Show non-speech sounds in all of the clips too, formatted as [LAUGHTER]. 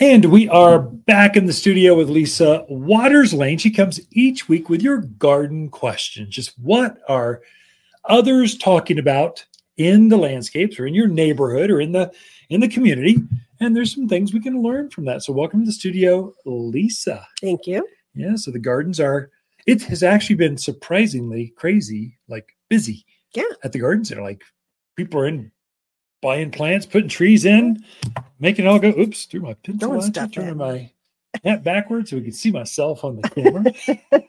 And we are back in the studio with Lisa Watters Lain. She comes each week with your garden questions. Just what are others talking about in the landscapes or in your neighborhood or in the in the community? And there's some things we can learn from that. So welcome to the studio, Lisa. Thank you. Yeah, so the gardens are it has actually been surprisingly crazy, like busy. Yeah. At the garden center. Like people are in buying plants, putting trees in, making it all go. Oops, threw my pencil Throwing out, stuff turning in. my hat backwards so we can see myself on the [LAUGHS] camera.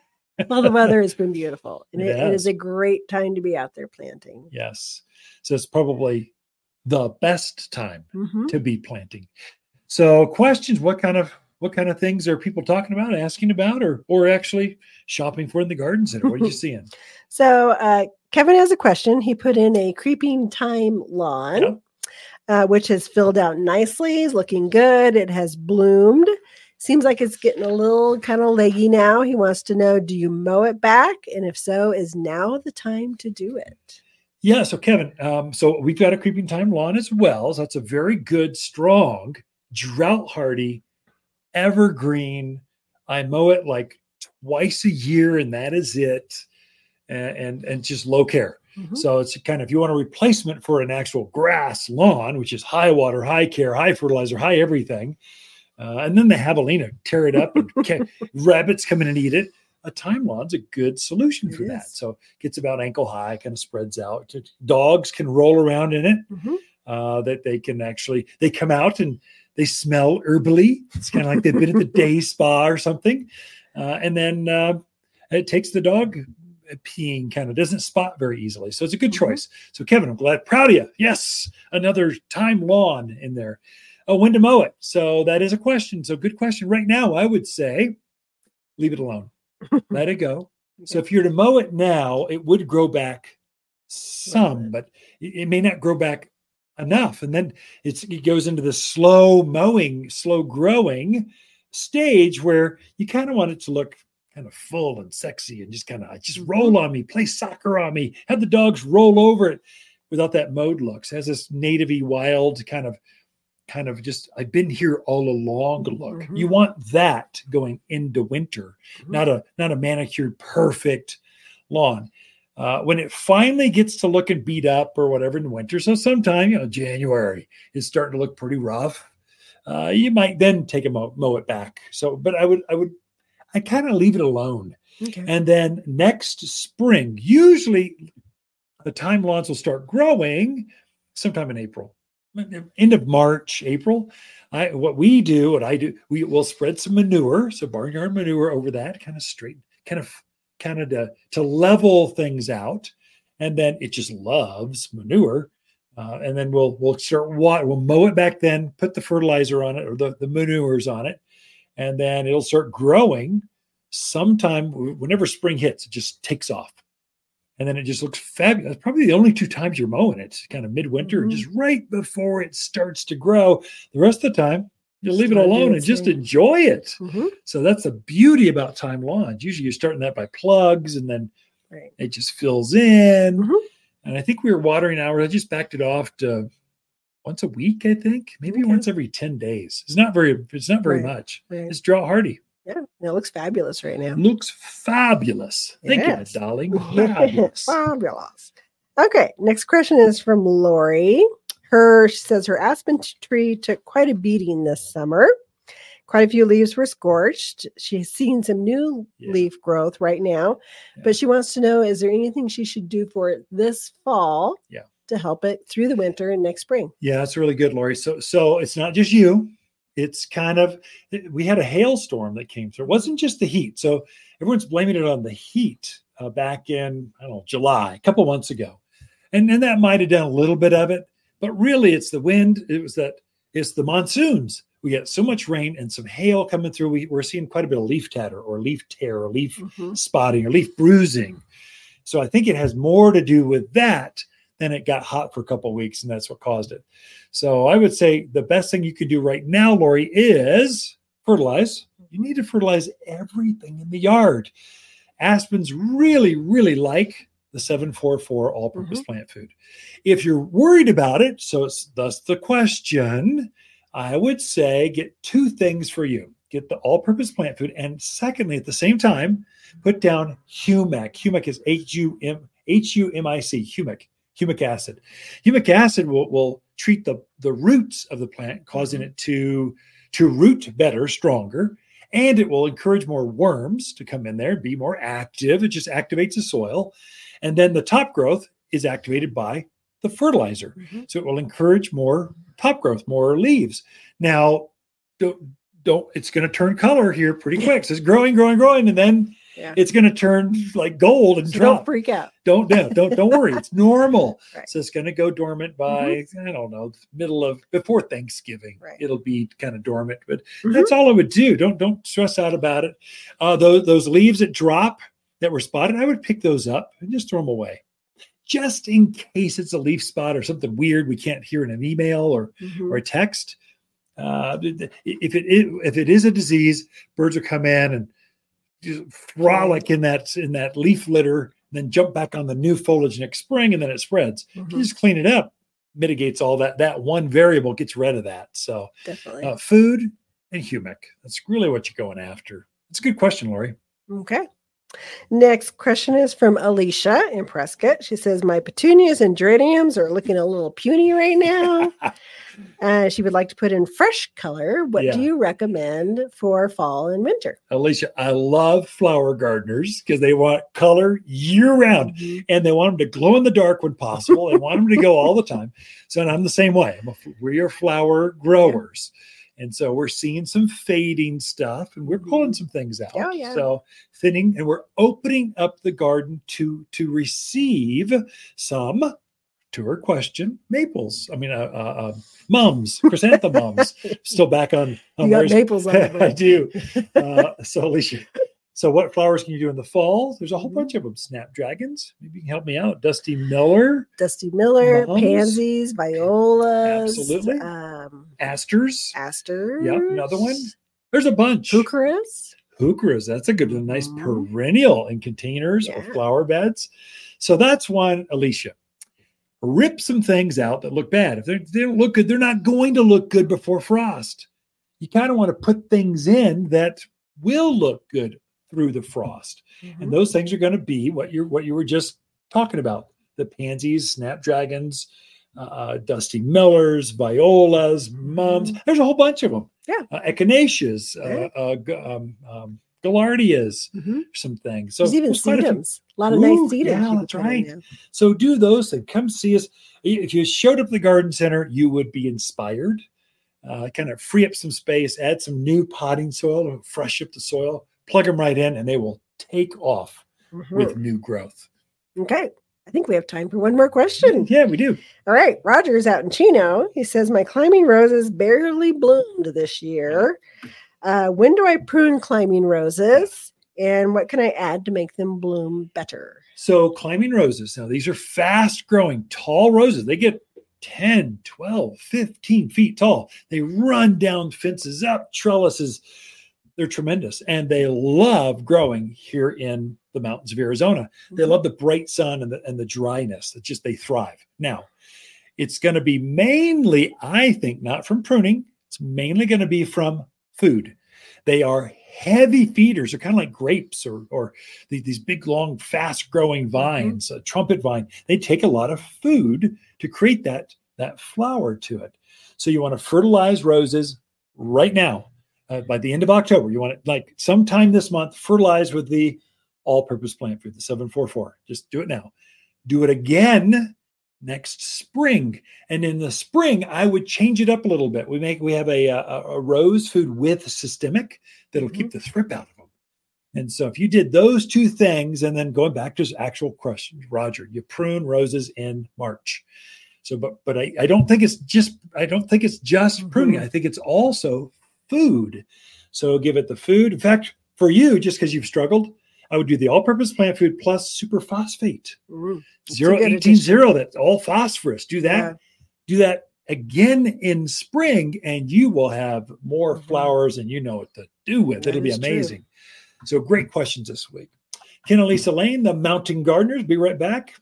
Well, the weather has been beautiful, and It it, it is a great time to be out there planting. yes. So it's probably the best time Mhm. to be planting. So questions, what kind of what kind of things are people talking about, asking about, or or actually shopping for in the garden center? What are you [LAUGHS] seeing? So, uh, Kevin has a question. He put in a creeping thyme lawn, Yep. Uh, which has filled out nicely. Is looking good. It has bloomed. Seems like it's getting a little kind of leggy now. He wants to know: Do you mow it back? And if so, is now the time to do it? Yeah, so Kevin, um, so we've got a creeping thyme lawn as well. So that's a very good, strong, drought hardy, evergreen. I mow it like twice a year, and that is it. And and, and just low care. Mhm. So it's kind of if you want a replacement for an actual grass lawn, which is high water, high care, high fertilizer, high everything, uh, and then the javelina tear it up and [LAUGHS] ca- rabbits come in and eat it. A thyme lawn's a good solution It for that. So it gets about ankle high, kind of spreads out. Dogs can roll around in it. Mhm. Uh, that they can actually they come out and they smell herbally. It's kind of like they've been at the [LAUGHS] day spa or something. Uh, and then uh, it takes the dog peeing kind of doesn't spot very easily. So it's a good Mhm. choice. So Kevin, I'm glad, proud of you. Yes, another thyme lawn in there. Oh, when to mow it? So that is a question. So good question. Right now, I would say leave it alone. [LAUGHS] Let it go. So if you're to mow it now, it would grow back some, but it, it may not grow back enough. And then it's, it goes into the slow mowing, slow growing stage where you kind of want it to look kind of full and sexy and just kind of just Mhm. roll on me, play soccer on me, have the dogs roll over it without that mowed looks. Has this nativey wild kind of kind of just I've been here all along look. Mhm. You want that going into winter, Mhm. not a not a manicured perfect lawn. Uh, when it finally gets to looking beat up or whatever in winter, so sometime you know January is starting to look pretty rough. Uh, you might then take a mow, mow it back. So, but I would I would I kind of leave it alone. Okay. And then next spring, usually the thyme lawns will start growing sometime in April, end of March, April. I what we do, what I do, we will spread some manure, so barnyard manure over that, kind of straight, kind of kind of to, to level things out. And then it just loves manure. Uh, and then we'll we'll start water, we'll mow it back then, put the fertilizer on it or the, the manures on it, and then it'll start growing sometime whenever spring hits, it just takes off. And then it just looks fabulous. Probably the only two times you're mowing it, kind of midwinter, and Mhm. just right before it starts to grow. The rest of the time, you leave it Just let it do alone and just enjoy it. Mhm. So that's the beauty about thyme lawns. Usually you're starting that by plugs and then Right. it just fills in. Mhm. And I think we were watering hours. I just backed it off to once a week, I think, maybe Okay. once every 10 days. It's not very, it's not very Right. much. Right. It's drought hardy. Yeah, it looks fabulous right now. Looks fabulous. Thank Yes. you, darling. [LAUGHS] Fabulous. Fabulous. Okay, next question is from Lori. Her she says her aspen tree took quite a beating this summer. Quite a few leaves were scorched. She's seen some new Yeah. leaf growth right now, Yeah. but she wants to know is there anything she should do for it this fall Yeah. To help it through the winter and next spring? Yeah, that's really good, Lori. So, so it's not just you. It's kind of we had a hailstorm that came through. It wasn't just the heat. So everyone's blaming it on the heat uh, back in I don't know July, a couple months ago, and and that might have done a little bit of it. But really, it's the wind. It was that it's the monsoons. We get so much rain and some hail coming through. We, we're seeing quite a bit of leaf tatter or leaf tear or leaf Mhm. spotting or leaf bruising. So I think it has more to do with that than it got hot for a couple of weeks, and that's what caused it. So I would say the best thing you could do right now, Lori, is fertilize. You need to fertilize everything in the yard. Aspens really, really like the 744 all purpose mm-hmm. plant food. If you're worried about it, so it's thus the question, I would say get two things for you get the all purpose plant food. And secondly, at the same time, put down humic. Humic is H U M H U M I C, humic, humic acid. Humic acid will, will treat the, the roots of the plant, causing it to, to root better, stronger. And it will encourage more worms to come in there and be more active. It just activates the soil. And then the top growth is activated by the fertilizer. Mm-hmm. So it will encourage more top growth, more leaves. Now, don't, don't it's going to turn color here pretty quick. So it's growing, growing, growing, and then yeah. it's going to turn like gold and so drop. Don't freak out. Don't no, don't don't worry. It's [LAUGHS] normal. Right. So it's going to go dormant by mm-hmm. I don't know middle of before Thanksgiving. Right. It'll be kind of dormant, but mm-hmm. that's all I would do. Don't don't stress out about it. Uh, those those leaves that drop that were spotted, I would pick those up and just throw them away just in case it's a leaf spot or something weird we can't hear in an email or mm-hmm. or a text. Uh, if it if it is a disease, birds will come in and frolic in that in that leaf litter, then jump back on the new foliage next spring, and then it spreads. Mm-hmm. You just clean it up, mitigates all that. That one variable gets rid of that. So, definitely uh, food and humic. That's really what you're going after. It's a good question, Lori. Okay. Next question is from Alicia in Prescott. She says, My petunias and geraniums are looking a little puny right now. [LAUGHS] uh, she would like to put in fresh color. What yeah. do you recommend for fall and winter? Alicia, I love flower gardeners because they want color year round mm-hmm. and they want them to glow in the dark when possible and want them to go all the time. So and I'm the same way. A, we are flower [LAUGHS] growers. Yeah. And so we're seeing some fading stuff and we're pulling mm-hmm. some things out. Oh, yeah. So thinning and we're opening up the garden to to receive some to her question, maples. I mean, uh, uh, uh mums, [LAUGHS] chrysanthemums. Still back on. on you got maples on [LAUGHS] I do. [LAUGHS] Uh, so Alicia, so, what flowers can you do in the fall? There's a whole mm-hmm. bunch of them. Snapdragons. Maybe you can help me out. Dusty Miller. Dusty Miller. Mums. Pansies. Violas. Absolutely. Um, asters. Asters. Yep. Another one. There's a bunch. Heucheras. Heucheras. That's a good one. Nice mm-hmm. perennial in containers yeah. or flower beds. So that's one, Alicia. Rip some things out that look bad. If they don't look good, they're not going to look good before frost. You kind of want to put things in that will look good through the frost. Mm-hmm. And those things are going to be what you're what you were just talking about: the pansies, snapdragons, uh, uh dusty millers, violas, mums. Mm-hmm. There's a whole bunch of them. Yeah, uh, echinaceas, uh, uh um, um, gaillardias, mm-hmm. some things. So there's even sedums. A, lot of Ooh, nice sedums. Yeah, that's right. So do those things. Come see us. If you showed up at the garden center, you would be inspired. Uh, kind of free up some space, add some new potting soil fresh up the soil plug them right in and they will take off mm-hmm. with new growth. Okay. I think we have time for one more question. Yeah, we do. All right. Roger's out in Chino. He says, My climbing roses barely bloomed this year. Uh, when do I prune climbing roses? And what can I add to make them bloom better? So, climbing roses, now these are fast growing, tall roses. They get 10, 12, 15 feet tall. They run down fences, up trellises they're tremendous and they love growing here in the mountains of Arizona. Mm-hmm. They love the bright sun and the, and the dryness. It's just they thrive. Now, it's going to be mainly, I think, not from pruning. It's mainly going to be from food. They are heavy feeders. They're kind of like grapes or, or these big, long, fast growing mm-hmm. vines, mm-hmm. a trumpet vine. They take a lot of food to create that, that flower to it. So you want to fertilize roses right now uh, by the end of October. You want it like sometime this month, fertilize with the all purpose plant food, the 744. Just do it now. Do it again next spring. And in the spring, I would change it up a little bit. We make we have a, a, a rose food with systemic that'll mm-hmm. keep the thrip out of them. And so if you did those two things, and then going back to actual question, Roger, you prune roses in March. So, but but I, I don't think it's just I don't think it's just pruning. Mm-hmm. I think it's also food. So give it the food. In fact, for you, just because you've struggled, I would do the all-purpose plant food plus superphosphate. Mm, zero eighteen zero. That's all phosphorus. Do that. Yeah. Do that again in spring, and you will have more mm-hmm. flowers, and you know what to do with. That It'll be amazing. True. So great questions this week. Ken and Lisa Lain, the Mountain Gardeners. Be right back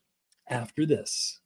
after this.